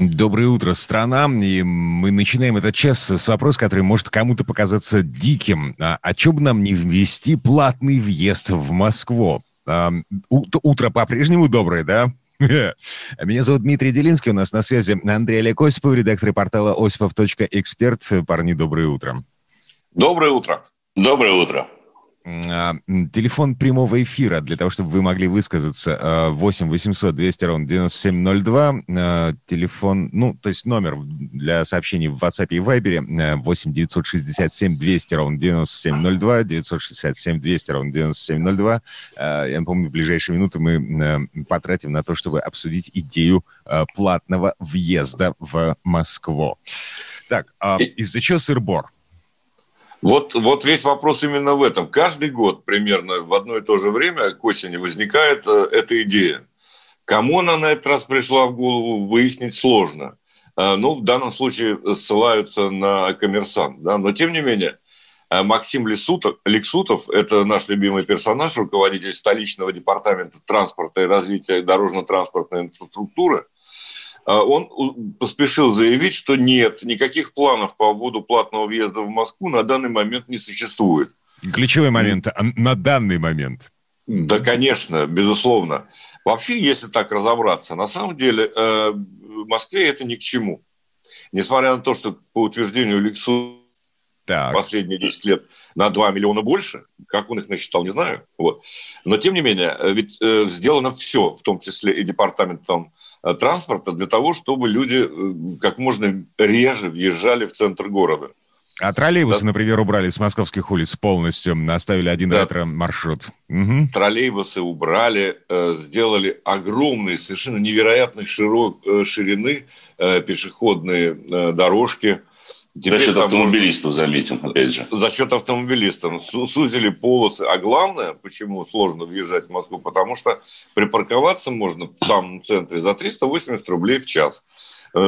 Доброе утро, страна. И мы начинаем этот час с вопроса, который может кому-то показаться диким. А, а что бы нам не ввести платный въезд в Москву? А, утро по-прежнему доброе, да? Меня зовут Дмитрий Делинский, у нас на связи Андрей Олег Осипов, редактор портала осипов.эксперт. Парни, доброе утро. Доброе утро. Доброе утро. А, Телефон прямого эфира для того, чтобы вы могли высказаться. а, 8 800 200 ровно 9702. А, Телефон, ну, то есть номер для сообщений в WhatsApp и Viber а, 8 967 200 ровно 9702. 967 200 ровно 9702. А, Я помню, в ближайшие минуты мы потратим на то, чтобы обсудить идею платного въезда в Москву. Так, из-за чего сыр-бор? Вот, вот весь вопрос именно в этом. Каждый год примерно в одно и то же время к осени возникает э, эта идея. Кому она на этот раз пришла в голову, выяснить сложно. Э, ну, в данном случае ссылаются на коммерсант. Да? Но, тем не менее, э, Максим Лисутов, Лексутов, это наш любимый персонаж, руководитель столичного департамента транспорта и развития дорожно-транспортной инфраструктуры, он у- поспешил заявить, что нет, никаких планов по вводу платного въезда в Москву на данный момент не существует. Ключевой момент а на данный момент. Да, конечно, безусловно. Вообще, если так разобраться, на самом деле э, в Москве это ни к чему. Несмотря на то, что по утверждению Лексу Так. последние 10 лет на 2 миллиона больше, как он их насчитал, не знаю. Вот. Но, тем не менее, ведь э, сделано все, в том числе и департаментом транспорта, для того, чтобы люди э, как можно реже въезжали в центр города. А троллейбусы, Да. например, убрали с московских улиц полностью, оставили один Да. ретро-маршрут. Мгм. троллейбусы убрали, э, сделали огромные, совершенно невероятной широ- э, ширины э, пешеходные э, дорожки. За Теперь счет автомобилистов, заметим, опять же. За счет автомобилистов. Су- Сузили полосы. А главное, почему сложно въезжать в Москву, потому что припарковаться можно в самом центре за 380 рублей в час. Э,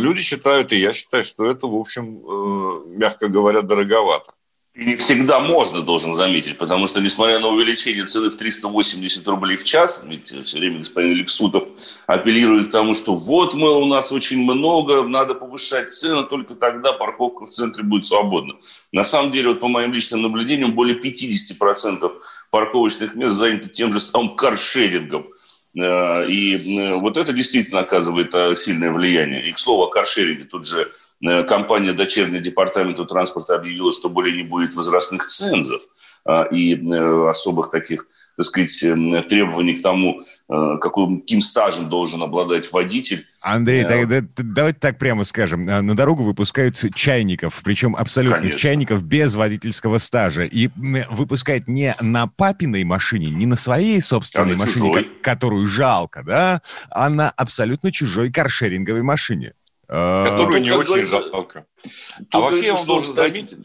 Люди считают, и я считаю, что это, в общем, э, мягко говоря, дороговато. И не всегда можно, должен заметить, потому что, несмотря на увеличение цены в 380 рублей в час, ведь все время господин Лексутов апеллирует к тому, что вот мы, у нас очень много, надо повышать цены, только тогда парковка в центре будет свободна. На самом деле, вот по моим личным наблюдениям, более 50% парковочных мест заняты тем же самым каршерингом. Э, И э, вот это действительно оказывает э, сильное влияние. И, к слову, о каршеринге тут же Э, компания дочерняя департаменту транспорта объявила, что более не будет возрастных цензов а, и э, особых таких, так сказать, э, требований к тому, э, каким, каким стажем должен обладать водитель. Андрей, Да. тогда т- давайте так прямо скажем. На дорогу выпускают чайников, причем абсолютных Конечно. чайников без водительского стажа. И выпускают не на папиной машине, не на своей собственной А на машине, чужой. ко- которую жалко, да, а на абсолютно чужой каршеринговой машине. А, Которую тут, не очень жалко. А вообще я говорится, вам что должен заметить,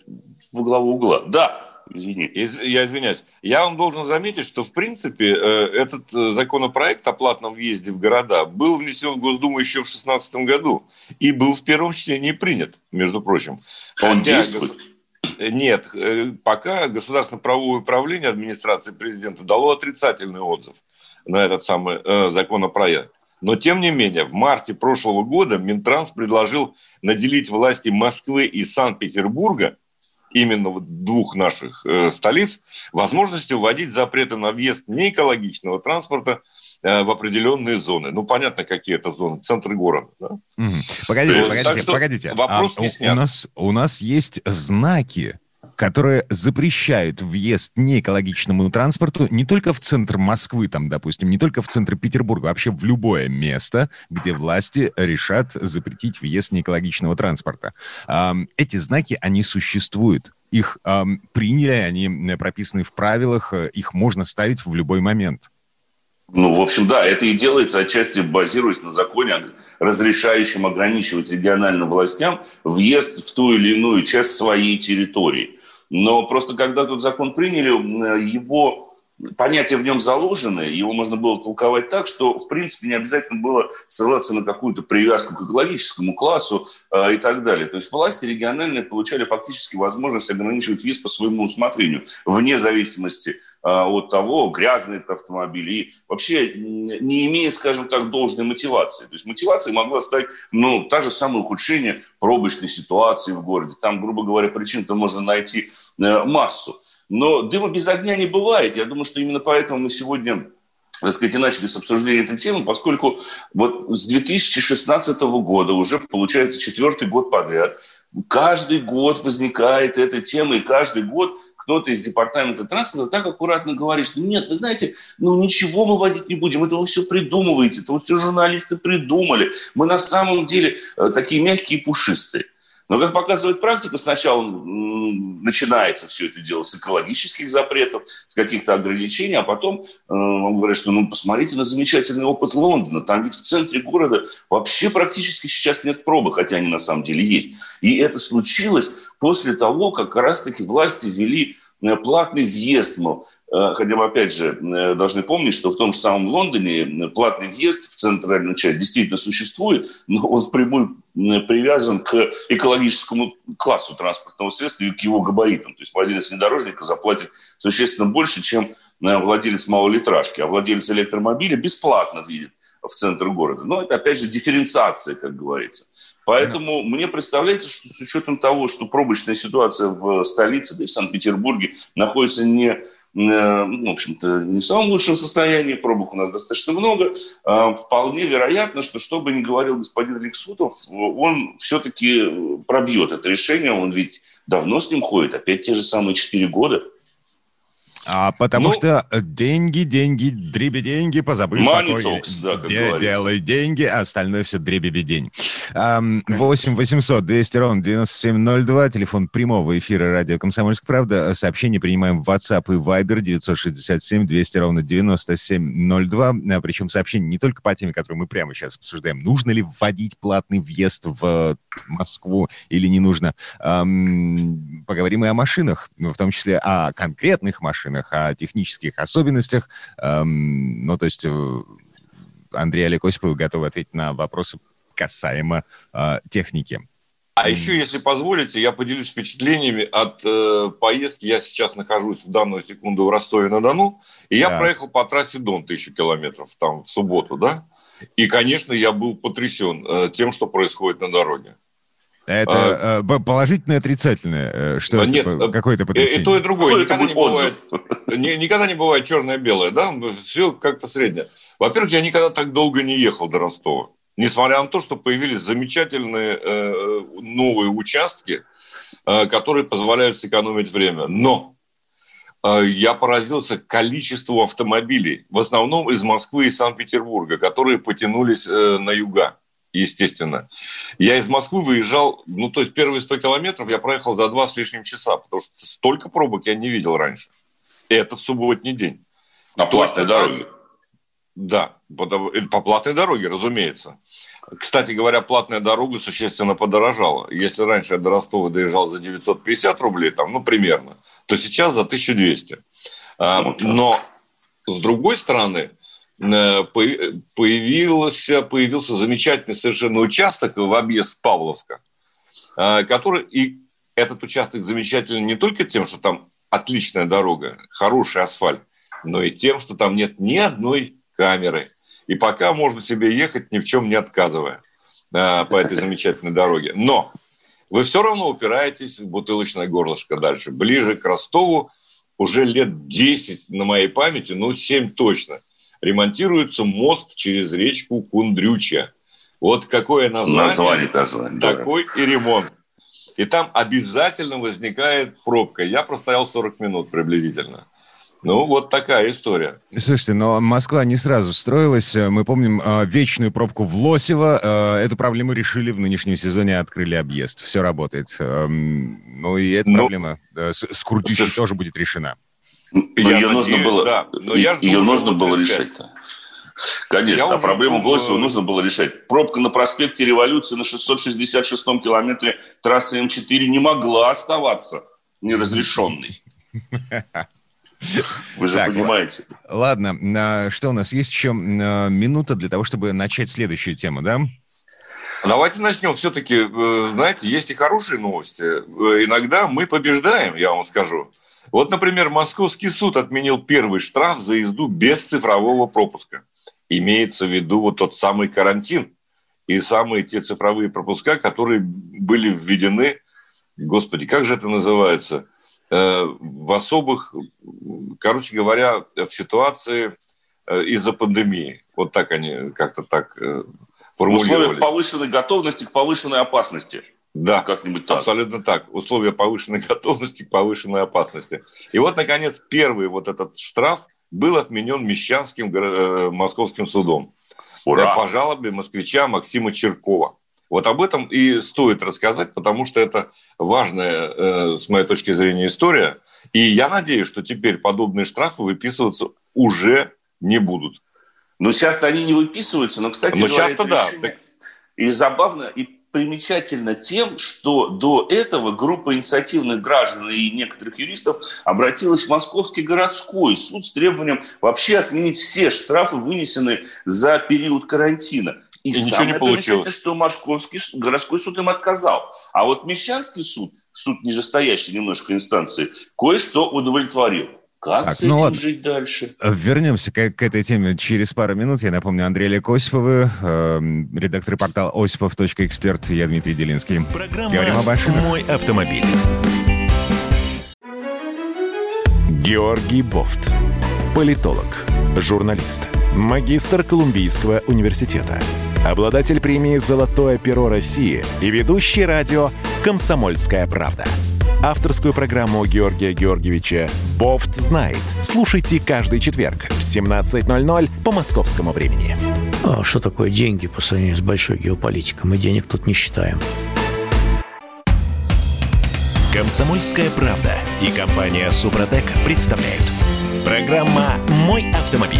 в главу угла. Да, извини. Из- Я извиняюсь. Я вам должен заметить, что, в принципе, э, этот э, законопроект о платном въезде в города был внесен в Госдуму еще в 2016 году и был в первом чтении принят, между прочим. Он Хотя действует? гос- Нет, э, пока государственно-правовое управление администрации президента дало отрицательный отзыв на этот самый законопроект. Но, тем не менее, в марте прошлого года Минтранс предложил наделить власти Москвы и Санкт-Петербурга именно вот двух наших э, столиц, возможностью вводить запреты на въезд неэкологичного транспорта э, в определенные зоны. Ну, понятно, какие это зоны. Центр города. да? Мгм. Погодите, Так погодите, что погодите. вопрос А, не снят. у, нас, у нас есть знаки, которые запрещают въезд неэкологичному транспорту не только в центр Москвы, там, допустим, не только в центр Петербурга, вообще в любое место, где власти решат запретить въезд неэкологичного транспорта. Эти знаки, они существуют. Их приняли, они м, прописаны в правилах, э, их можно ставить в любой момент. Ну, в общем, да, это и делается отчасти базируясь на законе, разрешающем ограничивать региональным властям въезд в ту или иную часть своей территории. Но просто когда тут закон приняли, его понятия в нем заложены, его можно было толковать так, что, в принципе, не обязательно было ссылаться на какую-то привязку к экологическому классу э, и так далее. То есть власти региональные получали фактически возможность ограничивать вес по своему усмотрению, вне зависимости от того, грязный это автомобиль, и вообще не имея, скажем так, должной мотивации. То есть мотивацией могла стать, ну, та же самое ухудшение пробочной ситуации в городе. Там, грубо говоря, причин-то можно найти э, массу. Но дыма без огня не бывает. Я думаю, что именно поэтому мы сегодня так сказать, и начали с обсуждения этой темы, поскольку вот с 2016 года, уже получается четвертый год подряд, каждый год возникает эта тема, и каждый год кто-то из департамента транспорта так аккуратно говорит, что нет, вы знаете, ну ничего мы водить не будем, это вы все придумываете, это вот все журналисты придумали, мы на самом деле э, такие мягкие и пушистые. Но, как показывает практика, сначала начинается все это дело с экологических запретов, с каких-то ограничений, а потом э, он говорит, что ну, посмотрите на замечательный опыт Лондона. Там ведь в центре города вообще практически сейчас нет пробы, хотя они на самом деле есть. И это случилось после того, как как раз-таки власти ввели э, платный въезд, мол, хотя бы, опять же, э, должны помнить, что в том же самом Лондоне э, платный въезд в центральную часть действительно существует, но он впрямую привязан к экологическому классу транспортного средства и к его габаритам. То есть владелец внедорожника заплатит существенно больше, чем владелец малолитражки, а владелец электромобиля бесплатно видит в центр города. Но это, опять же, дифференциация, как говорится. Поэтому mm. мне представляется, что с учетом того, что пробочная ситуация в столице, да и в Санкт-Петербурге находится не Э, в общем-то, не в самом лучшем состоянии, пробок у нас достаточно много. А, вполне вероятно, что, что бы ни говорил господин Лексутов, он все-таки пробьет это решение, он ведь давно с ним ходит, опять те же самые 4 года. А потому ну, что деньги, деньги, дреби деньги, позабыв money talks, да, как де, Делай деньги, а остальное все дреби день. 8 800 200 ровно 9702, телефон прямого эфира радио «Комсомольская правда». Сообщение принимаем в WhatsApp и Viber 967 200 ровно 9702. А, Причем сообщение не только по теме, которую мы прямо сейчас обсуждаем. Нужно ли вводить платный въезд в Москву или не нужно? Поговорим и о машинах, в том числе о конкретных машинах машинах, о технических особенностях. Эм, ну, то есть э, Андрей Олег Осипов готов ответить на вопросы касаемо э, техники. А еще, если позволите, я поделюсь впечатлениями от э, поездки. Я сейчас нахожусь в данную секунду в Ростове-на-Дону, и я да. проехал по трассе Дон тысячу километров там в субботу, да. И, конечно, я был потрясен э, тем, что происходит на дороге. Это а, положительное, отрицательное? Э, что а, нет, это? Какое-то потрясение? И то, и другое. Никогда не, бывает, никогда не бывает черное-белое, да? Все как-то среднее. Во-первых, я никогда так долго не ехал до Ростова. Несмотря на то, что появились замечательные э, новые участки, э, которые позволяют сэкономить время. Но э, я поразился количеству автомобилей, в основном из Москвы и Санкт-Петербурга, которые потянулись э, на юга естественно. Я из Москвы выезжал, ну, то есть первые 100 километров я проехал за два с лишним часа, потому что столько пробок я не видел раньше. И это в субботний день. На платной дороге? Да, по, по платной дороге, разумеется. Кстати говоря, платная дорога существенно подорожала. Если раньше я до Ростова доезжал за 950 рублей, там, ну, примерно, то сейчас за 1200. А, вот Но, с другой стороны, Э, появился, появился замечательный совершенно участок в объезд Павловска, э, который, и этот участок замечательный не только тем, что там отличная дорога, хороший асфальт, но и тем, что там нет ни одной камеры. И пока можно себе ехать, ни в чем не отказывая э, по этой замечательной дороге. Но вы все равно упираетесь в бутылочное горлышко дальше. Ближе к Ростову уже лет 10 на моей памяти, ну 7 точно – ремонтируется мост через речку Кундрюча. Вот какое название, название, название такой да. и ремонт. И там обязательно возникает пробка. Я простоял 40 минут приблизительно. Ну, вот такая история. Слушайте, но Москва не сразу строилась. Мы помним э, вечную пробку в Лосево. Э, эту проблему решили в нынешнем сезоне, открыли объезд. Все работает. Э, ну, и эта ну, проблема э, с, с Куртючей тоже будет решена. Я ее нужно было, да, но я ее нужно было решать. Конечно, я а проблему в Лосево нужно было решать. Пробка на проспекте Революции на 666-м километре трассы М4 не могла оставаться неразрешенный. Вы же Так, понимаете. Ладно, а, что у нас? Есть еще а, минута для того, чтобы начать следующую тему, да? Давайте начнем. Все-таки, э, знаете, есть и хорошие новости. Э, Иногда мы побеждаем, я вам скажу. Вот, например, Московский суд отменил первый штраф за езду без цифрового пропуска. Имеется в виду вот тот самый карантин и самые те цифровые пропуска, которые были введены, господи, как же это называется, Э, в особых, короче говоря, в ситуации э, из-за пандемии. Вот так они как-то так э, В формулировали. условиях повышенной готовности к повышенной опасности. Да, Как-нибудь так. Абсолютно так. Условия повышенной готовности к повышенной опасности. И вот, наконец, первый вот этот штраф был отменен Мещанским э, московским судом Ура! По жалобе москвича Максима Черкова. Вот об этом и стоит рассказать, потому что это важная, э, с моей точки зрения, история. И я надеюсь, что теперь подобные штрафы выписываться уже не будут. Но часто они не выписываются, но, кстати Но говоря, часто это да. Так- И забавно, и примечательно тем, что до этого группа инициативных граждан и некоторых юристов обратилась в Московский городской суд с требованием вообще отменить все штрафы, вынесенные за период карантина. И, И ничего не получилось. что Московский городской суд им отказал. А вот Мещанский суд, суд нижестоящей немножко инстанции, кое-что удовлетворил. Как Так, с ну этим ладно. жить дальше? Вернемся к, к этой теме через пару минут. Я напомню, Андрей Олег Осиповы, э, редактор портала осипов.эксперт, я Дмитрий Делинский. Программа Говорим о машинах. «Мой автомобиль». Георгий Бофт. Политолог, журналист, магистр Колумбийского университета, обладатель премии «Золотое перо России» и ведущий радио «Комсомольская правда». Авторскую программу Георгия Георгиевича «Бофт знает». Слушайте каждый четверг в 17.00 по московскому времени. А что такое деньги по сравнению с большой геополитикой? Мы денег тут не считаем. Комсомольская правда и компания Супротек представляют. Программа «Мой автомобиль».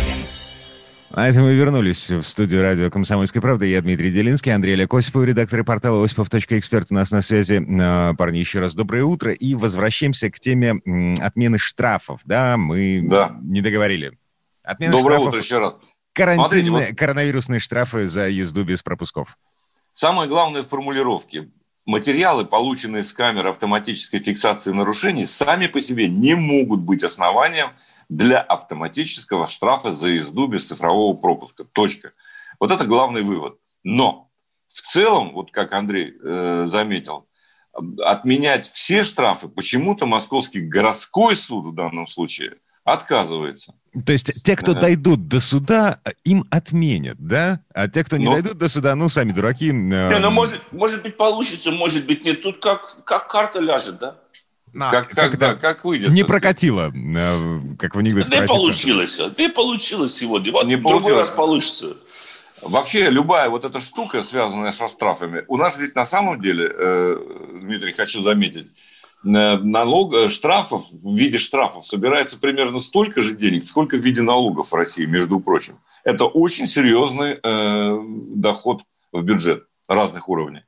А это мы вернулись в студию радио «Комсомольская правда». Я Дмитрий Делинский, Андрей Олег Осипов, редактор портала осипов.эксперт. У нас на связи. А, Парни, еще раз доброе утро. И возвращаемся к теме отмены штрафов. Да, мы Да. не договорили. Отмена Доброе штрафов, утро еще раз. карантинные, Смотрите, коронавирусные штрафы за езду без пропусков. Самое главное в формулировке. Материалы, полученные с камер автоматической фиксации нарушений, сами по себе не могут быть основанием для автоматического штрафа за езду без цифрового пропуска. Точка. Вот это главный вывод. Но в целом, вот как Андрей э, заметил, отменять все штрафы почему-то Московский городской суд в данном случае отказывается. То есть те, кто Ага. дойдут до суда, им отменят, да? А те, кто не Ну. дойдут до суда, ну, сами дураки. э, Не, ну, может, может быть, получится, может быть, нет. Тут как, как карта ляжет, да? а, как, как, когда да, как выйдет. Не прокатило, э, как в анекдоте. Да получилось. Да и получилось сегодня. Вот Не в другой получилось. раз получится. Вообще любая вот эта штука, связанная со штрафами, у нас ведь на самом деле, э, Дмитрий, хочу заметить, налог, э, штрафов в виде штрафов собирается примерно столько же денег, сколько в виде налогов в России, между прочим. Это очень серьезный э, доход в бюджет разных уровней.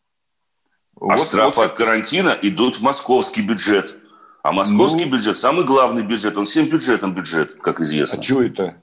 А Вот- штрафы вот от карантина идут в московский бюджет. А московский Ну. бюджет самый главный бюджет. Он всем бюджетом бюджет, как известно. А что это?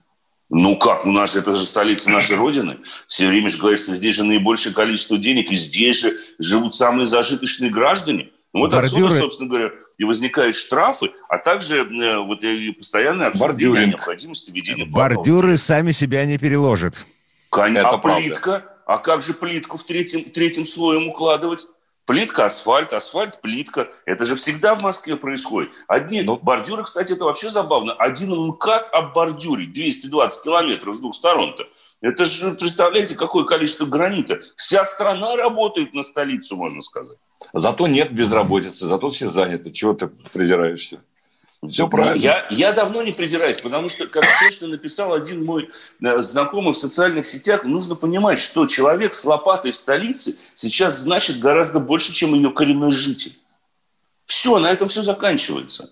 Ну как, у нас это же столица нашей Родины. Все время же говорят, что здесь же наибольшее количество денег, и здесь же живут самые зажиточные граждане. Вот отсюда, Бордюры- собственно говоря, и возникают штрафы, а также э, вот, и постоянное обсуждение необходимости введения платного Бордюры сами себя не переложат. Кон- Это а правда. плитка? А как же плитку в третьем, третьем слоем укладывать? Плитка, асфальт, асфальт, плитка. Это же всегда в Москве происходит. Одни Ну. бордюры, кстати, это вообще забавно. Один МКАД об бордюре 220 километров с двух сторон-то. Это же, представляете, какое количество гранита. Вся страна работает на столицу, можно сказать. Зато нет безработицы, зато все заняты. Чего ты придираешься? Все правильно. Я, я давно не придираюсь, потому что, как точно написал один мой э, знакомый в социальных сетях, нужно понимать, что человек с лопатой в столице сейчас значит гораздо больше, чем ее коренной житель. Все, на этом все заканчивается.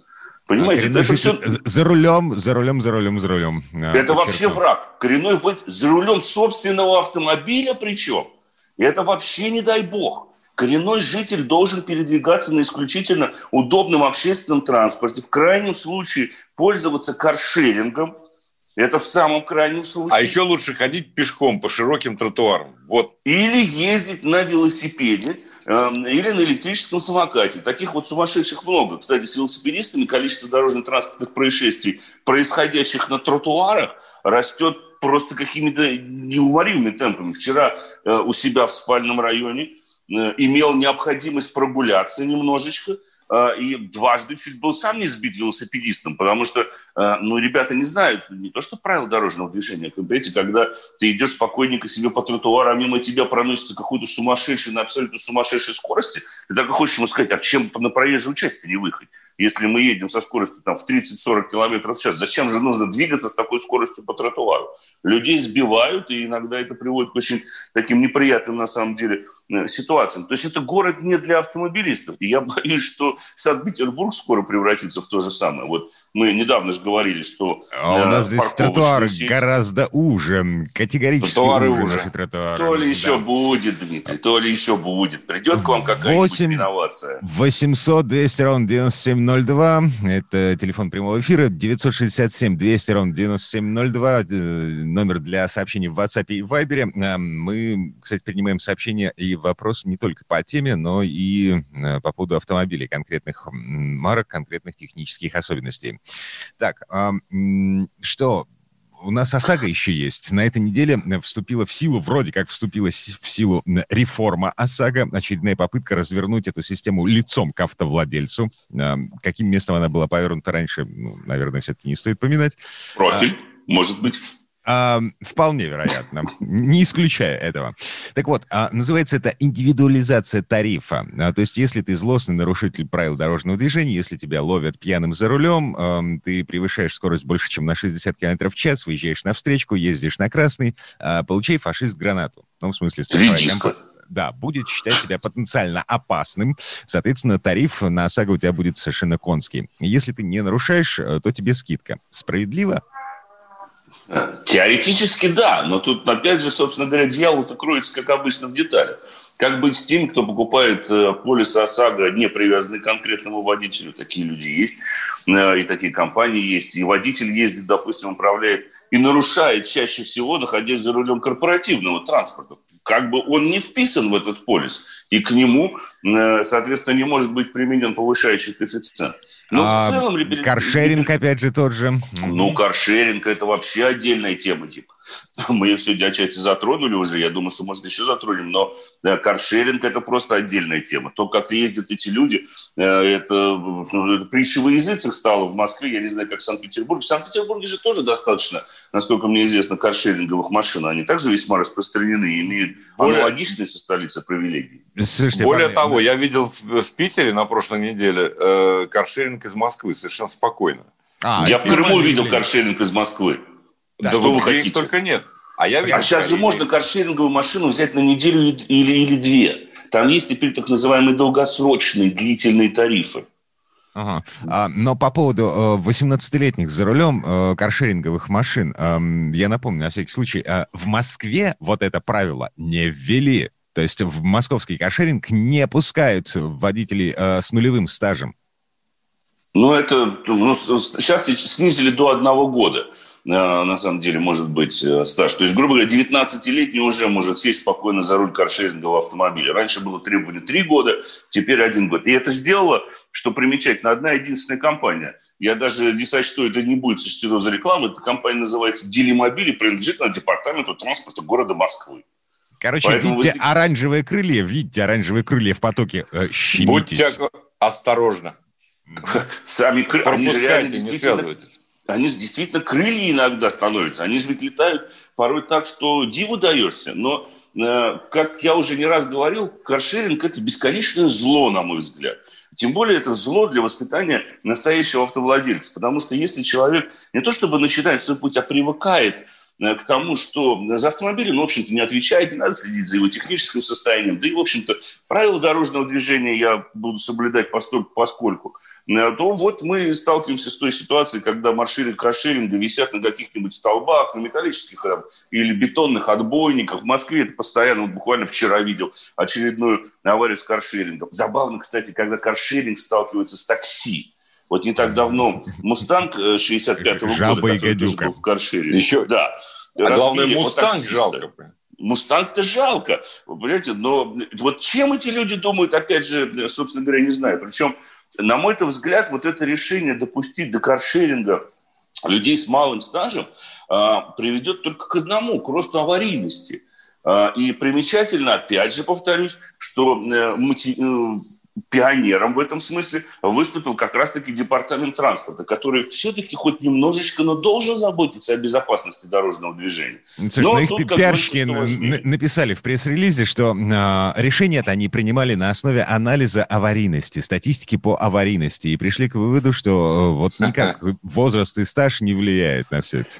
Понимаете, А это, все, за рулем, за рулем, за рулем, за рулем. А, это вообще враг. Коренной быть за рулем собственного автомобиля причем. Это вообще не дай бог. Коренной житель должен передвигаться на исключительно удобном общественном транспорте, в крайнем случае пользоваться каршерингом, это в самом крайнем случае. А еще лучше ходить пешком по широким тротуарам. Вот. Или ездить на велосипеде, э, или на электрическом самокате. Таких вот сумасшедших много. Кстати, с велосипедистами количество дорожно-транспортных происшествий, происходящих на тротуарах, растет просто какими-то неуморимыми темпами. Вчера э, у себя в спальном районе э, имел необходимость прогуляться немножечко – и дважды чуть был сам не сбит велосипедистом, потому что, э, ну, ребята не знают не то, что правила дорожного движения, понимаете, когда ты идешь спокойненько себе по тротуару, а мимо тебя проносится какой-то сумасшедший на абсолютно сумасшедшей скорости, ты так и хочешь ему сказать, а чем на проезжую часть не выехать? Если мы едем со скоростью там, в 30-40 км в час, зачем же нужно двигаться с такой скоростью по тротуару? Людей сбивают, и иногда это приводит к очень таким неприятным, на самом деле, э, ситуациям. То есть это город не для автомобилистов. И я боюсь, что Санкт-Петербург скоро превратится в то же самое. Вот мы недавно же говорили, что... А у нас здесь тротуары сеть... гораздо уже, категорически тротуары уже, уже наши тротуары. То ли да. еще будет, Дмитрий, то ли еще будет. Придет к вам какая-нибудь 8... инновация. 800 200 ровно 97 9702. Это телефон прямого эфира. 967 200 ровно 9702. Э, номер для сообщений в WhatsApp и Viber. Э, мы, кстати, принимаем сообщения и вопросы не только по теме, но и э, по поводу автомобилей, конкретных марок, конкретных технических особенностей. Так, что у нас ОСАГО еще есть. На этой неделе э, вступила в силу, вроде как вступила в силу реформа ОСАГО, очередная попытка развернуть эту систему лицом к автовладельцу. Каким местом она была повернута раньше, ну, наверное, все-таки не стоит поминать. Профиль, а, может быть. А, вполне вероятно, не исключая этого. Так вот, а, называется это индивидуализация тарифа. А, то есть, если ты злостный нарушитель правил дорожного движения, если тебя ловят пьяным за рулем, а, ты превышаешь скорость больше, чем на 60 км в час, выезжаешь на встречку, ездишь на красный, а, получай фашист гранату. Ну, в смысле, да, будет считать тебя потенциально опасным. Соответственно, тариф на ОСАГО у тебя будет совершенно конский. Если ты не нарушаешь, э, то тебе скидка. Справедливо? Теоретически да, но тут опять же, собственно говоря, дьявол-то кроется, как обычно, в деталях. Как быть с теми, кто покупает э, полис ОСАГО, не привязанный к конкретному водителю? Такие люди есть, э, и такие компании есть. И водитель ездит, допустим, управляет и нарушает чаще всего, находясь за рулем корпоративного транспорта. Как бы он не вписан в этот полис, и к нему, э, соответственно, не может быть применен повышающий коэффициент. Но а, в целом... Каршеринг, опять же, тот же. Ну, каршеринг – это вообще отдельная тема, Дим. Мы ее сегодня отчасти затронули уже, я думаю, что, может, еще затронем, но да, каршеринг – это просто отдельная тема. То, как ездят эти люди, э, это, ну, это притча во языцах стало в Москве, я не знаю, как в Санкт-Петербурге. В Санкт-Петербурге же тоже достаточно, насколько мне известно, каршеринговых машин. Они также весьма распространены и имеют Более... аналогичные со столицей привилегии. Слушайте, Более пан... того, я видел в, в Питере на прошлой неделе э, каршеринг из Москвы совершенно спокойно. А, я в Крыму видел каршеринг из Москвы. Да, что вы хотите? только нет. А, я а сейчас же можно каршеринговую машину взять на неделю или, или две. Там есть теперь так называемые долгосрочные длительные тарифы. Ага. А, но по поводу 18-летних э, за рулем э, каршеринговых машин, э, я напомню, на всякий случай, э, в Москве вот это правило не ввели. То есть в московский каршеринг не пускают водителей э, с нулевым стажем. Ну, это ну, сейчас снизили до одного года. Э, на самом деле может быть э, стаж. То есть, грубо говоря, 19-летний уже может сесть спокойно за руль каршерингового автомобиля. Раньше было требование 3 года, теперь один год. И это сделала, что примечательно, одна единственная компания. Я даже не сочту, это не будет сочтено за рекламу. Эта компания называется «Делимобиль» и принадлежит на департаменту транспорта города Москвы. Короче, Поэтому видите вы... оранжевые крылья, видите оранжевые крылья в потоке, э, Будьте осторожны. Сами крылья, они же реально они действительно крылья иногда становятся. Они же ведь летают порой так, что диву даешься. Но, э, как я уже не раз говорил, каршеринг – это бесконечное зло, на мой взгляд. Тем более это зло для воспитания настоящего автовладельца. Потому что если человек не то чтобы начинает свой путь, а привыкает к тому, что за автомобилем, ну, в общем-то, не отвечаете, надо следить за его техническим состоянием. Да и, в общем-то, правила дорожного движения я буду соблюдать постольку, поскольку э, то вот мы сталкиваемся с той ситуацией, когда маршрут каршеринга висят на каких-нибудь столбах, на металлических там, или бетонных отбойниках. В Москве это постоянно, вот буквально вчера видел очередную аварию с каршерингом. Забавно, кстати, когда каршеринг сталкивается с такси. Вот не так давно Мустанг 65-го Жаба года, и который тоже гадюка. был в каршере. Еще- Да. А главное, Разбили Мустанг жалко. Мустанг-то жалко, вы понимаете, но вот чем эти люди думают, опять же, собственно говоря, не знаю. Причем, на мой взгляд, вот это решение допустить до каршеринга людей с малым стажем а, приведет только к одному, к росту аварийности. А, и примечательно, опять же повторюсь, что э, э, пионером в этом смысле выступил как раз-таки департамент транспорта, который все-таки хоть немножечко, но должен заботиться о безопасности дорожного движения. Слушай, Но ну их тут, пиарщики написали в пресс-релизе, что а, решение это они принимали на основе анализа аварийности, статистики по аварийности, и пришли к выводу, что э, вот никак возраст и стаж не влияет на все это.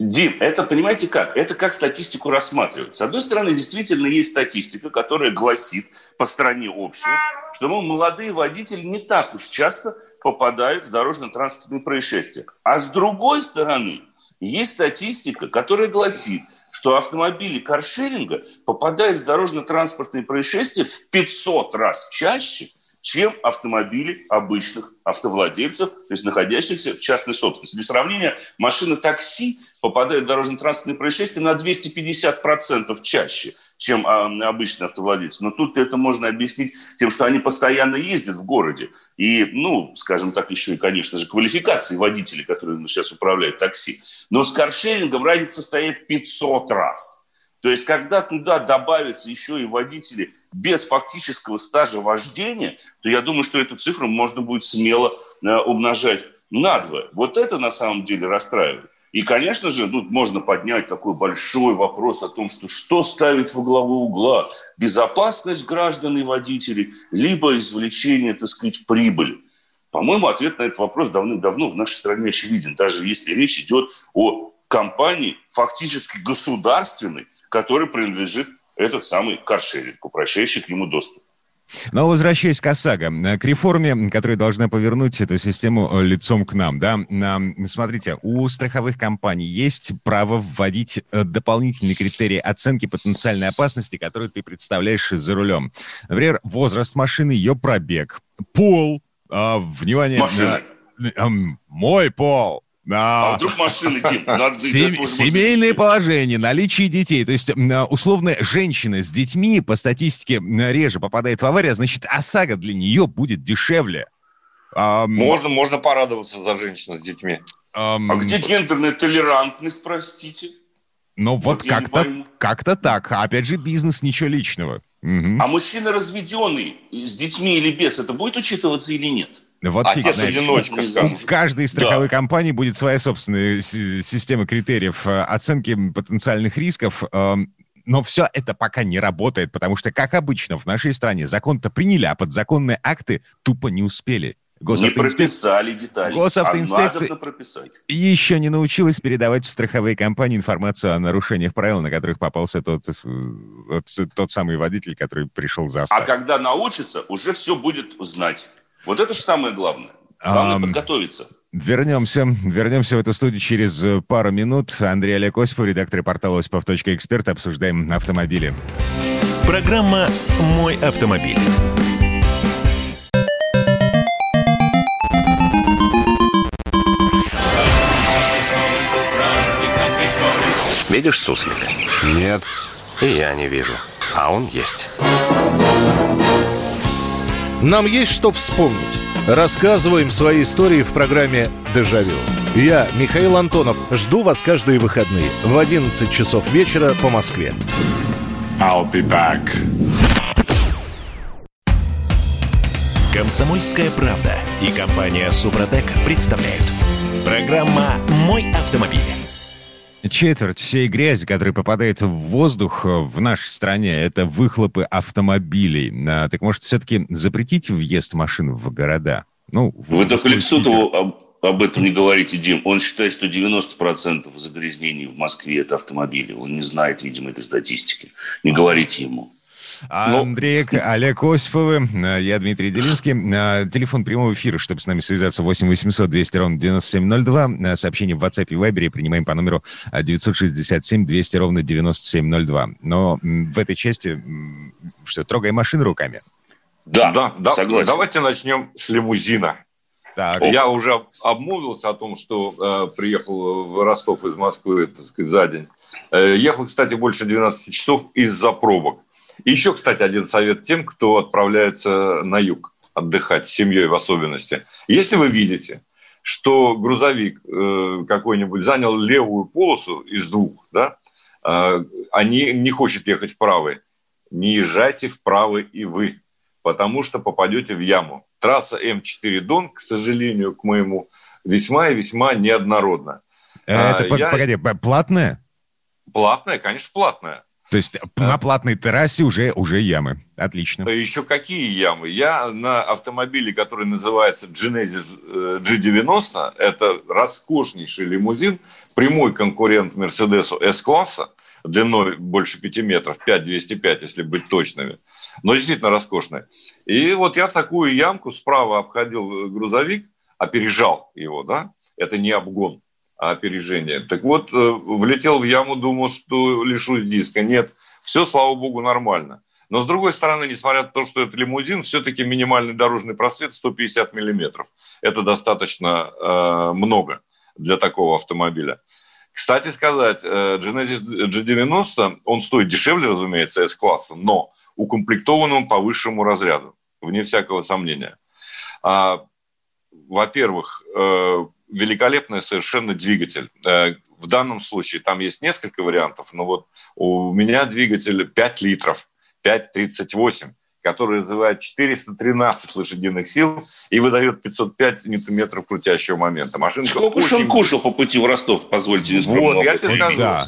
Дим, это, понимаете как? Это как статистику рассматривать. С одной стороны, действительно есть статистика, которая гласит по стране общая, что, мол, молодые водители не так уж часто попадают в дорожно-транспортные происшествия. А с другой стороны, есть статистика, которая гласит, что автомобили каршеринга попадают в дорожно-транспортные происшествия в 500 раз чаще, чем автомобили обычных автовладельцев, то есть находящихся в частной собственности. Для сравнения, машины такси попадают в дорожно-транспортные происшествия на 250% чаще, чем а, обычные автовладельцы. Но тут это можно объяснить тем, что они постоянно ездят в городе. И, ну, скажем так, еще и, конечно же, квалификации водителей, которые сейчас управляют такси. Но с каршерингом разница состоит 500 раз. То есть, когда туда добавятся еще и водители без фактического стажа вождения, то я думаю, что эту цифру можно будет смело э, умножать надвое. Вот это на самом деле расстраивает. И, конечно же, тут можно поднять такой большой вопрос о том, что что ставить во главу угла? Безопасность граждан и водителей, либо извлечение, так сказать, прибыли. По-моему, ответ на этот вопрос давным-давно в нашей стране очевиден, даже если речь идет о компании фактически государственной, которой принадлежит этот самый каршеринг, упрощающий к нему доступ. Но возвращаясь к ОСАГО, э, к реформе, которая должна повернуть эту систему э, лицом к нам, да, смотрите, у страховых компаний есть право вводить э, дополнительные критерии оценки потенциальной опасности, которую ты представляешь за рулем. Например, возраст машины, ее пробег, пол, а, внимание, Машины. на- эм, мой пол, А а, вдруг машины, надо Сем- быть, Семейное положение, наличие детей. То есть, м, условно, женщина с детьми по статистике реже попадает в аварию, а значит, ОСАГО для нее будет дешевле. Можно, можно порадоваться за женщину с детьми. ам, А где гендерная толерантность, простите? Ну, вот Вот как-то как-то так. А Опять же, бизнес, ничего личного. Мгм. А мужчина разведенный с детьми или без, это будет учитываться или нет? Вот фиг знает. Отец-одиночка, Не скажем. У каждой страховой компании будет своя собственная си- система критериев э, оценки потенциальных рисков. эм, Но все это пока не работает, потому что, как обычно, в нашей стране закон-то приняли, а подзаконные акты тупо не успели. Не Госавтоинспекция прописали детали. Госавтоинспекция- А надо прописать. еще не научилась передавать в страховые компании информацию о нарушениях правил, на которых попался тот, э, тот, тот самый водитель, который пришел за А когда научится, уже все будет знать. Вот это же самое главное. Главное Ам, подготовиться. Вернемся. Вернемся в эту студию через э, пару минут. Андрей Олег Осипов, редактор портала «Осипов.эксперт». Обсуждаем автомобили. Программа «Мой автомобиль». Видишь суслика? Нет. И я не вижу. А он есть. Нам есть что вспомнить. Рассказываем свои истории в программе «Дежавю». Я, Михаил Антонов, жду вас каждые выходные в 11 часов вечера по Москве. I'll be back. Комсомольская правда и компания «Супротек» представляют. Программа «Мой автомобиль». Четверть всей грязи, которая попадает в воздух э, в нашей стране, это выхлопы автомобилей. А, Так может, все-таки запретить въезд машин в города? Ну, в Вы только Лексутову об- об этом не говорите, Дим. Он считает, что 90% загрязнений в Москве – это автомобили. Он не знает, видимо, этой статистики. Не говорите ему. А Но... Андрей, Олег Осиповы, э, я Дмитрий Делинский. Э, телефон прямого эфира, чтобы с нами связаться, 8 800 200 ровно 9702. Э, сообщение в WhatsApp и Viber принимаем по номеру 967 200 ровно 9702. Но в этой части, что, трогаем машину руками? Да, да, да. Согласен. Давайте начнем с лимузина. Так. Я уже обмолвился о том, что э, приехал в Ростов из Москвы, так сказать, за день. Э, ехал, кстати, больше 12 часов из-за пробок. И еще, кстати, один совет тем, кто отправляется на юг отдыхать, с семьей в особенности. Если вы видите, что грузовик э, какой-нибудь занял левую полосу из двух, да, э, а не, не хочет ехать в правый, не езжайте в правый и вы, потому что попадете в яму. Трасса М4 Дон, к сожалению, к моему, весьма и весьма неоднородна. Это, а, я... погоди, платная? Платная, конечно, платная. То есть а. на платной террасе уже, уже ямы. Отлично. Еще какие ямы? Я на автомобиле, который называется Genesis э, G90, это роскошнейший лимузин, прямой конкурент Мерседесу S-класса, длиной больше 5 метров, 5,205, если быть точными. Но действительно роскошный. И вот я в такую ямку справа обходил грузовик, опережал его, да, это не обгон опережение. Так вот, э, влетел в яму, думал, что лишусь диска. Нет, все, слава богу, нормально. Но, с другой стороны, несмотря на то, что это лимузин, все-таки минимальный дорожный просвет 150 миллиметров. Это достаточно э, много для такого автомобиля. Кстати сказать, э, Genesis G90, он стоит дешевле, разумеется, S-класса, но укомплектован он по высшему разряду, вне всякого сомнения. А, во-первых, э, великолепный совершенно двигатель. Э, в данном случае там есть несколько вариантов, но вот у меня двигатель 5 литров, 5,38, который развивает 413 лошадиных сил и выдает 505 ньютон-метров крутящего момента. Машинка Сколько очень... он кушал по пути в Ростов, позвольте не Вот, я тебе скажу. Да.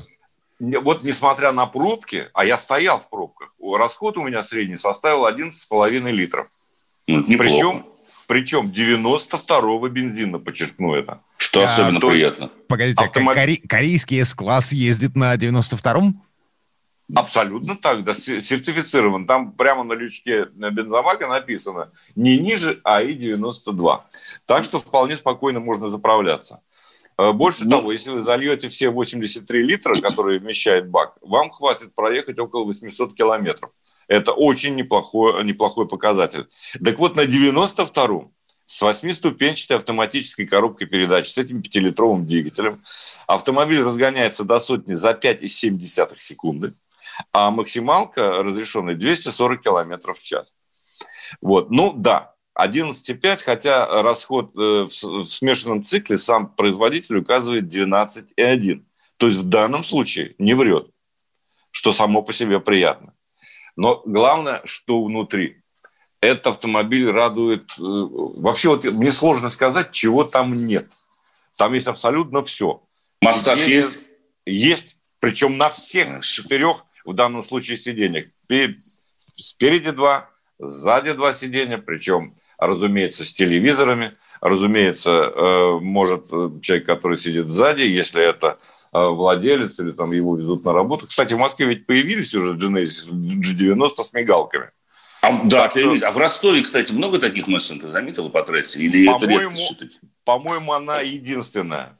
Вот несмотря на пробки, а я стоял в пробках, расход у меня средний составил 11,5 литров. Ну, Причем причем 92-го бензина, подчеркну это. Что а, особенно то, приятно. Погодите, а Автомоб... кори- корейский С-класс ездит на 92-м? Абсолютно так, да, сертифицирован. Там прямо на лючке бензобака написано не ниже АИ-92. Так что вполне спокойно можно заправляться. Э, больше ну, того, если вы зальете все 83 литра, которые вмещает бак, вам хватит проехать около 800 километров. Это очень неплохой, неплохой показатель. Так вот, на 92-м с восьмиступенчатой автоматической коробкой передач с этим пятилитровым двигателем автомобиль разгоняется до сотни за 5,7 секунды, а максималка разрешенная 240 км в час. Вот. Ну да, 11,5, хотя расход э, в смешанном цикле сам производитель указывает 12,1. То есть в данном случае не врет, что само по себе приятно. Но главное, что внутри. Этот автомобиль радует... Э, вообще вот мне сложно сказать, чего там нет. Там есть абсолютно все. Массаж Сиденье есть? Есть, причем на всех четырех, в данном случае, сиденьях. Спереди два, сзади два сиденья, причем, разумеется, с телевизорами. Разумеется, э, может э, человек, который сидит сзади, если это владелец или там его везут на работу. Кстати, в Москве ведь появились уже Genesis G90 с мигалками. А, да, что... а в Ростове, кстати, много таких машин, ты заметил по трассе? Или по-моему, это По-моему, она единственная.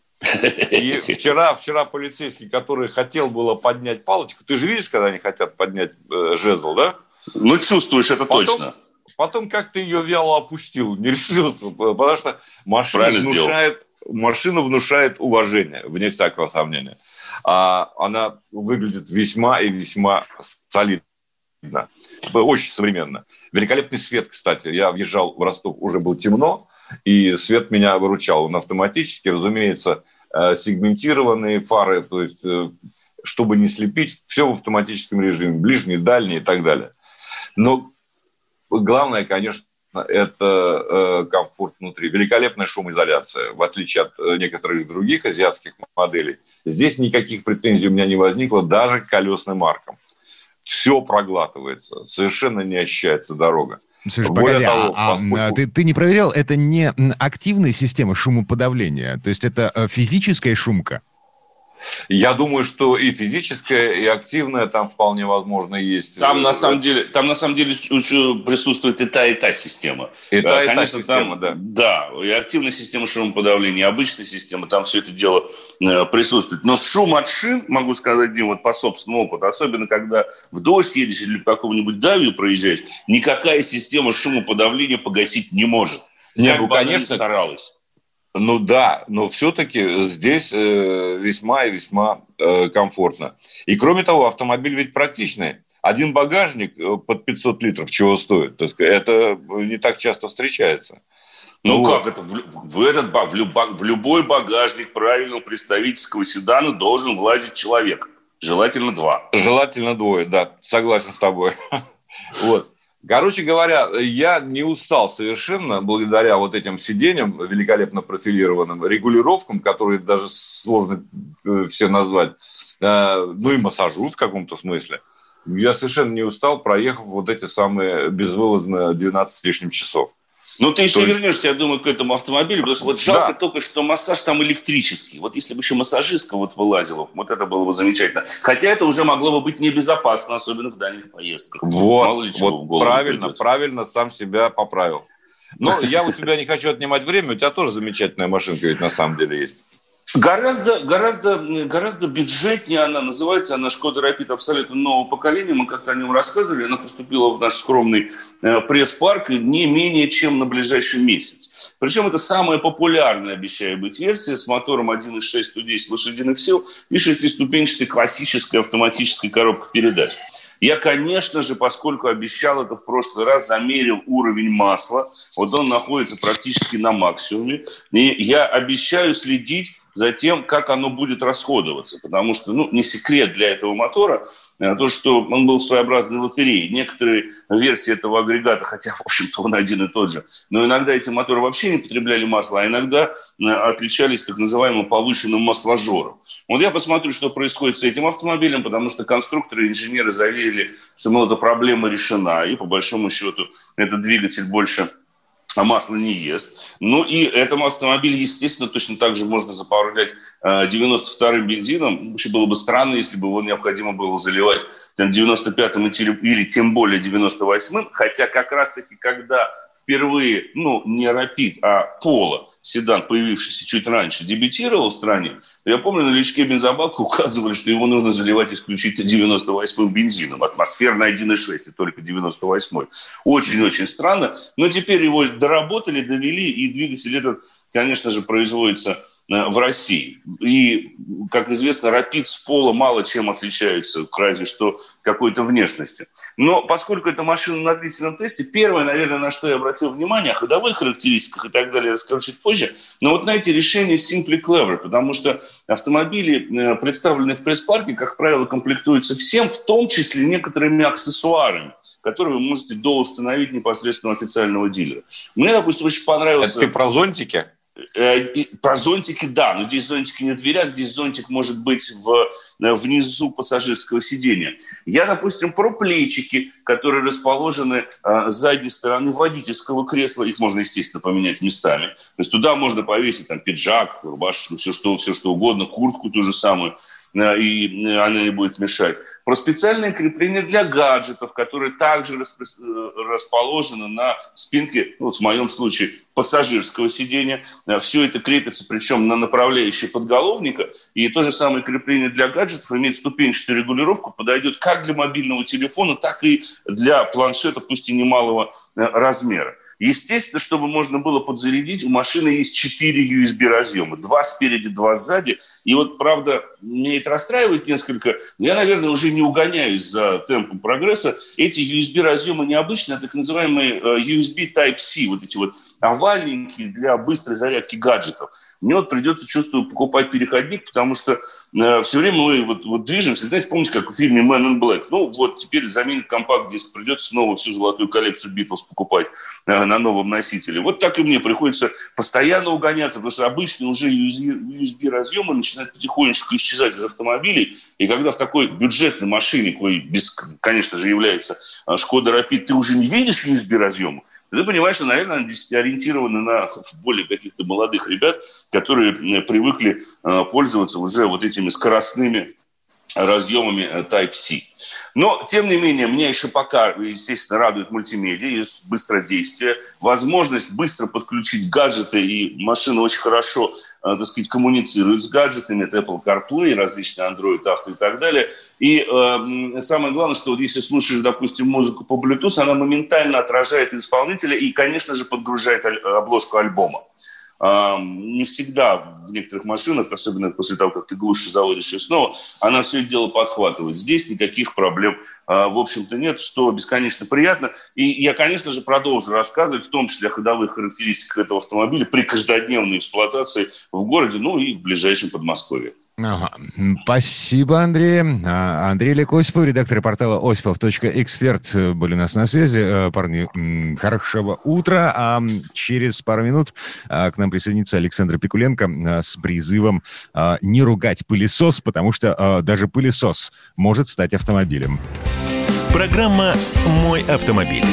И вчера, вчера полицейский, который хотел было поднять палочку, ты же видишь, когда они хотят поднять э, жезл, да? Ну, чувствуешь это потом, точно. Потом как ты ее вяло опустил, не решился, потому что машина Правильно внушает, сделал машина внушает уважение, вне всякого сомнения. А она выглядит весьма и весьма солидно. Очень современно. Великолепный свет, кстати. Я въезжал в Ростов, уже было темно, и свет меня выручал. Он автоматически, разумеется, э, сегментированные фары, то есть, э, чтобы не слепить, все в автоматическом режиме, ближний, дальний и так далее. Но главное, конечно, это э, комфорт внутри. Великолепная шумоизоляция, в отличие от э, некоторых других азиатских моделей. Здесь никаких претензий у меня не возникло даже к колесным маркам. Все проглатывается, совершенно не ощущается дорога. Слушай, Более погоди, того, а, поскольку... а ты, ты не проверял, это не активная система шумоподавления, то есть это э, физическая шумка? Я думаю, что и физическое, и активное там вполне возможно есть. Там на самом деле, там на самом деле присутствует и та, и та система. И та, и Конечно, та система, там, да. Да, и активная система шумоподавления, и обычная система, там все это дело э, присутствует. Но шум от шин, могу сказать, Дим, вот по собственному опыту, особенно когда в дождь едешь или по какому-нибудь давью проезжаешь, никакая система шумоподавления погасить не может. Нет, ну, конечно, старалась. Ну да, но все-таки здесь э, весьма и весьма э, комфортно. И кроме того, автомобиль ведь практичный. Один багажник э, под 500 литров чего стоит? Это не так часто встречается. Ну, ну как это? В, этот, в, любо, в любой багажник правильного представительского седана должен влазить человек. Желательно два. Желательно двое, да. Согласен с тобой. Вот. Короче говоря, я не устал совершенно благодаря вот этим сиденьям великолепно профилированным, регулировкам, которые даже сложно э, все назвать, э, ну и массажу в каком-то смысле. Я совершенно не устал, проехав вот эти самые безвылазные 12 с лишним часов. Ну, ты еще есть... вернешься, я думаю, к этому автомобилю, потому что вот жалко да. только, что массаж там электрический. Вот если бы еще массажистка вот вылазила, вот это было бы замечательно. Хотя это уже могло бы быть небезопасно, особенно в дальних поездках. Вот, вот правильно, придет. правильно сам себя поправил. Но я у тебя не хочу отнимать время, у тебя тоже замечательная машинка ведь на самом деле есть. Гораздо, гораздо, гораздо бюджетнее она, называется она «Шкода Рапид» абсолютно нового поколения. Мы как-то о нем рассказывали. Она поступила в наш скромный э, пресс-парк не менее чем на ближайший месяц. Причем это самая популярная, обещаю быть, версия с мотором 1.6 110 лошадиных сил и шестиступенчатой классической автоматической коробкой передач. Я, конечно же, поскольку обещал это в прошлый раз, замерил уровень масла. Вот он находится практически на максимуме. И я обещаю следить за тем, как оно будет расходоваться. Потому что, ну, не секрет для этого мотора, э, то, что он был своеобразной лотереей. Некоторые версии этого агрегата, хотя, в общем-то, он один и тот же, но иногда эти моторы вообще не потребляли масло, а иногда э, отличались так называемым повышенным масложором. Вот я посмотрю, что происходит с этим автомобилем, потому что конструкторы и инженеры заверили, что, мол, эта проблема решена, и, по большому счету, этот двигатель больше масло не ест. Ну и этому автомобилю, естественно, точно так же можно заправлять 92-м э, бензином. Вообще было бы странно, если бы его необходимо было заливать там, 95-м или тем более 98-м. Хотя как раз-таки, когда впервые, ну, не Rapid, а Polo, седан, появившийся чуть раньше, дебютировал в стране, я помню, на личке бензобака указывали, что его нужно заливать исключительно 98-м бензином. Атмосферный 1.6 и только 98-й. Очень-очень странно. Но теперь его доработали, довели, и двигатель этот, конечно же, производится в России. И, как известно, Рапид с пола мало чем отличаются, разве что какой-то внешностью. Но поскольку это машина на длительном тесте, первое, наверное, на что я обратил внимание, о ходовых характеристиках и так далее, расскажу чуть позже, но вот на эти решения Simply Clever, потому что автомобили, э, представленные в пресс-парке, как правило, комплектуются всем, в том числе некоторыми аксессуарами которые вы можете доустановить непосредственно у официального дилера. Мне, допустим, очень понравился... Это ты про зонтики? Э, про зонтики, да, но здесь зонтики не в дверях, здесь зонтик может быть в, э, внизу пассажирского сидения. Я, допустим, про плечики, которые расположены э, с задней стороны водительского кресла, их можно, естественно, поменять местами. То есть туда можно повесить там пиджак, рубашку, все что, все что угодно, куртку ту же самую. Э, и э, она не будет мешать. Про специальное крепление для гаджетов, которые также э, расположены на спинке, ну, в моем случае, пассажирского сидения. Все это крепится, причем на направляющей подголовника. И то же самое крепление для гаджетов имеет ступенчатую регулировку, подойдет как для мобильного телефона, так и для планшета, пусть и немалого размера. Естественно, чтобы можно было подзарядить, у машины есть 4 USB разъема. Два спереди, два сзади. И вот, правда, меня это расстраивает несколько. Я, наверное, уже не угоняюсь за темпом прогресса. Эти USB разъемы необычные, так называемые э, USB Type-C, вот эти вот овальненькие для быстрой зарядки гаджетов. Мне вот придется, чувствую, покупать переходник, потому что э, все время мы вот, вот движемся. Знаете, помните, как в фильме Man in Black? Ну, вот теперь заменит компакт-диск, придется снова всю золотую коллекцию Beatles покупать э, на новом носителе. Вот так и мне приходится постоянно угоняться, потому что обычно уже USB-разъемы начинает потихонечку исчезать из автомобилей, и когда в такой бюджетной машине, какой, без, конечно же, является а, Шкода Рапид, ты уже не видишь USB-разъема, ты понимаешь, что, наверное, они ориентированы на более каких-то молодых ребят, которые привыкли пользоваться уже вот этими скоростными разъемами э, Type-C. Но, тем не менее, меня еще пока, естественно, радует мультимедиа, есть быстродействие, возможность быстро подключить гаджеты, и машина очень хорошо, так сказать, коммуницирует с гаджетами, это Apple CarPlay, различные Android Auto и так далее. И э, самое главное, что вот если слушаешь, допустим, музыку по Bluetooth, она моментально отражает исполнителя и, конечно же, подгружает обложку альбома не всегда в некоторых машинах, особенно после того, как ты глушишь, заводишь ее снова, она все это дело подхватывает. Здесь никаких проблем, а, в общем-то, нет, что бесконечно приятно. И я, конечно же, продолжу рассказывать, в том числе о ходовых характеристиках этого автомобиля при каждодневной эксплуатации в городе, ну и в ближайшем Подмосковье. Ага. Спасибо, Андрей. А, Андрей Лек Осипов, редактор портала осипов.эксперт э, были у нас на связи. Э, парни, хорошего утра. А через пару минут а, к нам присоединится Александр Пикуленко а, с призывом не ругать пылесос, потому что даже пылесос может стать автомобилем. Программа «Мой автомобиль».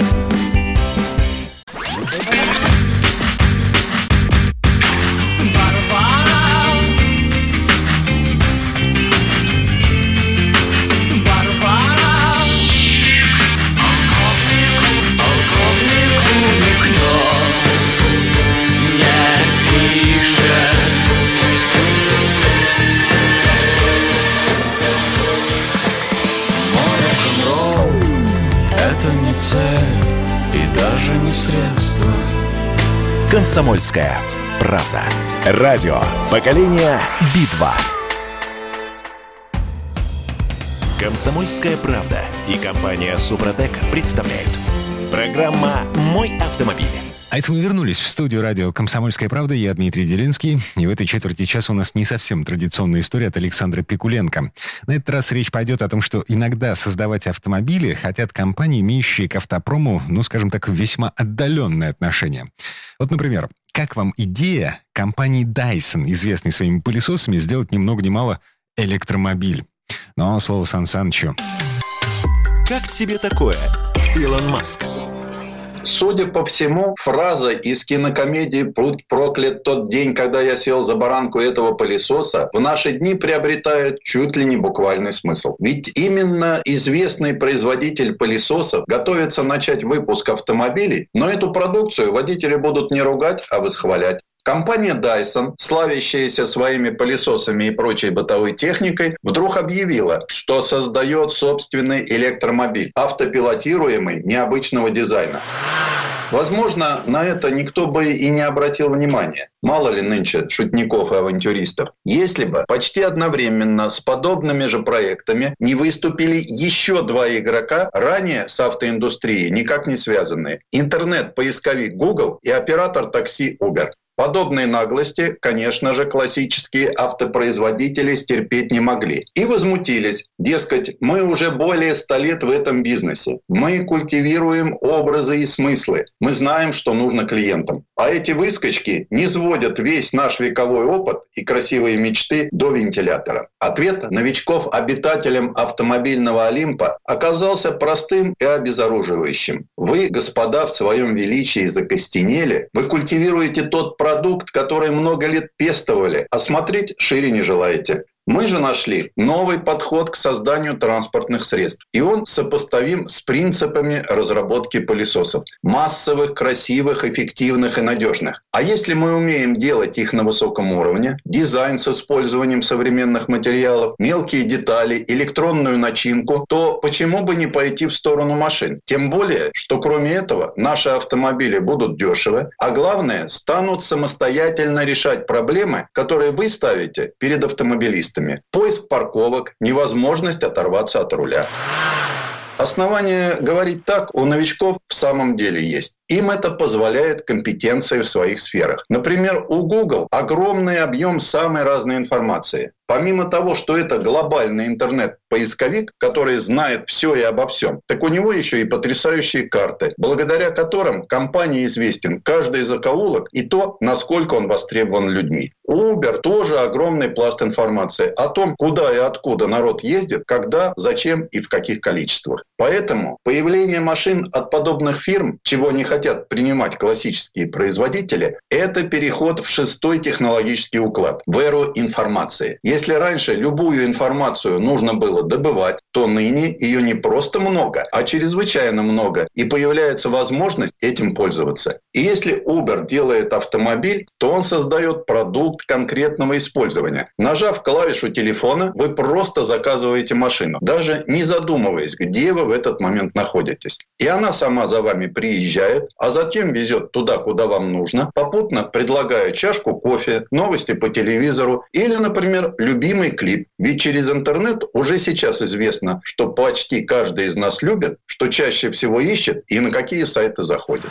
«Комсомольская правда». Радио «Поколение Битва». «Комсомольская правда» и компания «Супротек» представляют. Программа «Мой автомобиль». А это мы вернулись в студию радио «Комсомольская правда». Я Дмитрий Делинский. И в этой четверти часа у нас не совсем традиционная история от Александра Пикуленко. На этот раз речь пойдет о том, что иногда создавать автомобили хотят компании, имеющие к автопрому, ну, скажем так, весьма отдаленные отношения. Вот, например, как вам идея компании Dyson, известной своими пылесосами, сделать ни много ни мало электромобиль? Но слово Сан Санычу. Как тебе такое, Илон Маск? Судя по всему, фраза из кинокомедии «Будь проклят тот день, когда я сел за баранку этого пылесоса» в наши дни приобретает чуть ли не буквальный смысл. Ведь именно известный производитель пылесосов готовится начать выпуск автомобилей, но эту продукцию водители будут не ругать, а восхвалять. Компания Dyson, славящаяся своими пылесосами и прочей бытовой техникой, вдруг объявила, что создает собственный электромобиль, автопилотируемый необычного дизайна. Возможно, на это никто бы и не обратил внимания. Мало ли нынче шутников и авантюристов. Если бы почти одновременно с подобными же проектами не выступили еще два игрока, ранее с автоиндустрией никак не связанные. Интернет-поисковик Google и оператор такси Uber. Подобные наглости, конечно же, классические автопроизводители стерпеть не могли. И возмутились. Дескать, мы уже более ста лет в этом бизнесе. Мы культивируем образы и смыслы. Мы знаем, что нужно клиентам. А эти выскочки не сводят весь наш вековой опыт и красивые мечты до вентилятора. Ответ новичков обитателям автомобильного Олимпа оказался простым и обезоруживающим. Вы, господа, в своем величии закостенели. Вы культивируете тот процесс, продукт, который много лет пестовали, а смотреть шире не желаете. Мы же нашли новый подход к созданию транспортных средств. И он сопоставим с принципами разработки пылесосов. Массовых, красивых, эффективных и надежных. А если мы умеем делать их на высоком уровне, дизайн с использованием современных материалов, мелкие детали, электронную начинку, то почему бы не пойти в сторону машин? Тем более, что кроме этого наши автомобили будут дешевы, а главное, станут самостоятельно решать проблемы, которые вы ставите перед автомобилистами специалистами. Поиск парковок, невозможность оторваться от руля. Основания говорить так у новичков в самом деле есть. Им это позволяет компетенция в своих сферах. Например, у Google огромный объем самой разной информации. Помимо того, что это глобальный интернет-поисковик, который знает все и обо всем, так у него еще и потрясающие карты, благодаря которым компании известен каждый закоулок и то, насколько он востребован людьми. У Uber тоже огромный пласт информации о том, куда и откуда народ ездит, когда, зачем и в каких количествах. Поэтому появление машин от подобных фирм, чего не хотят принимать классические производители, это переход в шестой технологический уклад, в эру информации. Если раньше любую информацию нужно было добывать, то ныне ее не просто много, а чрезвычайно много, и появляется возможность этим пользоваться. И если Uber делает автомобиль, то он создает продукт конкретного использования. Нажав клавишу телефона, вы просто заказываете машину, даже не задумываясь, где вы в этот момент находитесь. И она сама за вами приезжает, а затем везет туда, куда вам нужно, попутно предлагая чашку кофе, новости по телевизору или, например, любимый клип. Ведь через интернет уже сейчас известно, что почти каждый из нас любит, что чаще всего ищет и на какие сайты заходит.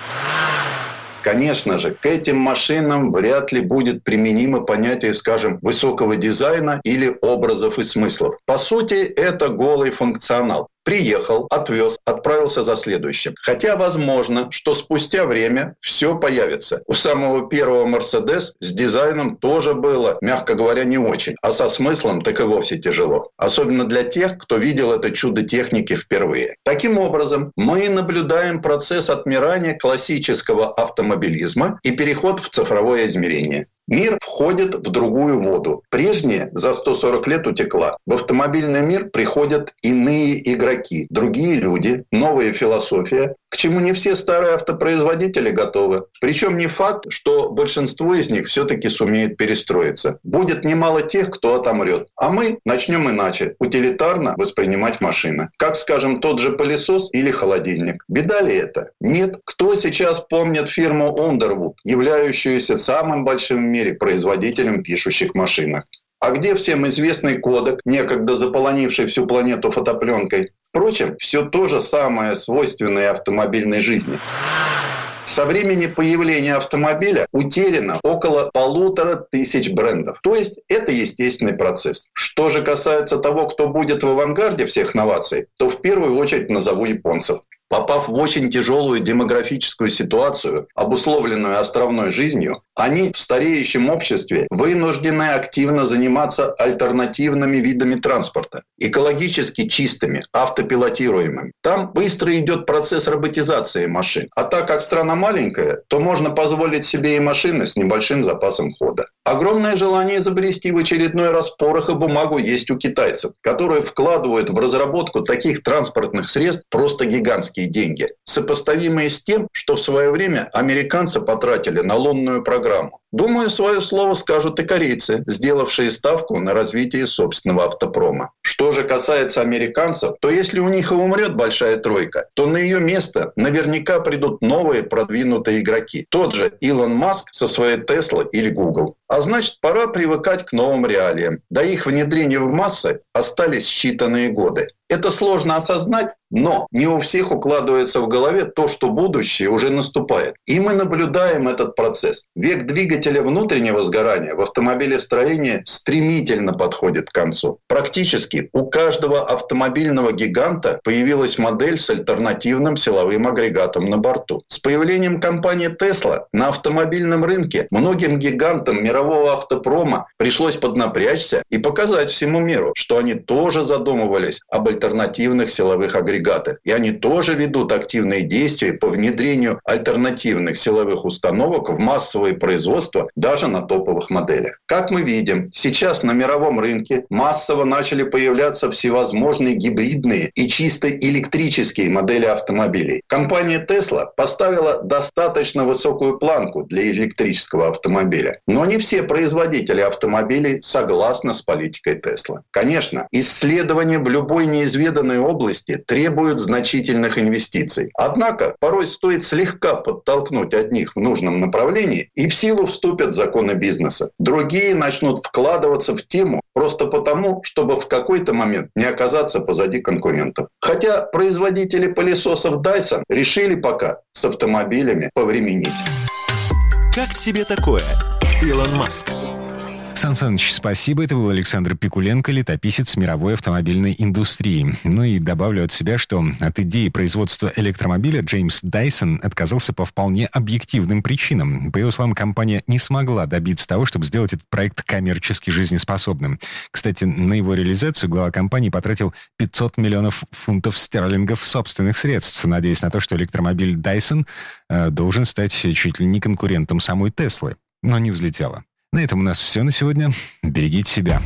Конечно же, к этим машинам вряд ли будет применимо понятие, скажем, высокого дизайна или образов и смыслов. По сути, это голый функционал. Приехал, отвез, отправился за следующим. Хотя возможно, что спустя время все появится. У самого первого Мерседес с дизайном тоже было, мягко говоря, не очень. А со смыслом так и вовсе тяжело. Особенно для тех, кто видел это чудо техники впервые. Таким образом, мы наблюдаем процесс отмирания классического автомобилизма и переход в цифровое измерение. Мир входит в другую воду. Прежняя за 140 лет утекла. В автомобильный мир приходят иные игроки, другие люди, новая философия, к чему не все старые автопроизводители готовы. Причем не факт, что большинство из них все-таки сумеет перестроиться. Будет немало тех, кто отомрет. А мы начнем иначе, утилитарно воспринимать машины. Как, скажем, тот же пылесос или холодильник. Беда ли это? Нет. Кто сейчас помнит фирму Underwood, являющуюся самым большим в мире производителем пишущих машинок? А где всем известный кодек, некогда заполонивший всю планету фотопленкой? Впрочем, все то же самое свойственное автомобильной жизни. Со времени появления автомобиля утеряно около полутора тысяч брендов. То есть это естественный процесс. Что же касается того, кто будет в авангарде всех новаций, то в первую очередь назову японцев. Попав в очень тяжелую демографическую ситуацию, обусловленную островной жизнью, они в стареющем обществе вынуждены активно заниматься альтернативными видами транспорта, экологически чистыми, автопилотируемыми. Там быстро идет процесс роботизации машин. А так как страна маленькая, то можно позволить себе и машины с небольшим запасом хода. Огромное желание изобрести в очередной раз порох и бумагу есть у китайцев, которые вкладывают в разработку таких транспортных средств просто гигантские деньги, сопоставимые с тем, что в свое время американцы потратили на лунную программу. Думаю, свое слово скажут и корейцы, сделавшие ставку на развитие собственного автопрома. Что же касается американцев, то если у них и умрет большая тройка, то на ее место наверняка придут новые продвинутые игроки. Тот же Илон Маск со своей Tesla или Google. А значит, пора привыкать к новым реалиям. До их внедрения в массы остались считанные годы. Это сложно осознать, но не у всех укладывается в голове то, что будущее уже наступает. И мы наблюдаем этот процесс. Век двигателя внутреннего сгорания в автомобилестроении стремительно подходит к концу. Практически у каждого автомобильного гиганта появилась модель с альтернативным силовым агрегатом на борту. С появлением компании Tesla на автомобильном рынке многим гигантам мирового автопрома пришлось поднапрячься и показать всему миру, что они тоже задумывались об альтернативных силовых агрегатах. И они тоже ведут активные действия по внедрению альтернативных силовых установок в массовое производство даже на топовых моделях. Как мы видим, сейчас на мировом рынке массово начали появляться всевозможные гибридные и чисто электрические модели автомобилей. Компания Tesla поставила достаточно высокую планку для электрического автомобиля. Но не все производители автомобилей согласны с политикой Tesla. Конечно, исследования в любой неизвестной неизведанные области требуют значительных инвестиций. Однако порой стоит слегка подтолкнуть одних в нужном направлении, и в силу вступят законы бизнеса. Другие начнут вкладываться в тему просто потому, чтобы в какой-то момент не оказаться позади конкурентов. Хотя производители пылесосов Dyson решили пока с автомобилями повременить. Как тебе такое, Илон Маск? Сан Саныч, спасибо. Это был Александр Пикуленко, летописец мировой автомобильной индустрии. Ну и добавлю от себя, что от идеи производства электромобиля Джеймс Дайсон отказался по вполне объективным причинам. По его словам, компания не смогла добиться того, чтобы сделать этот проект коммерчески жизнеспособным. Кстати, на его реализацию глава компании потратил 500 миллионов фунтов стерлингов собственных средств, надеясь на то, что электромобиль Dyson э, должен стать чуть ли не конкурентом самой Теслы. Но не взлетело. На этом у нас все на сегодня. Берегите себя.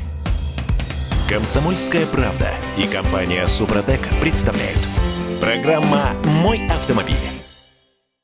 Комсомольская правда и компания Супротек представляют. Программа «Мой автомобиль».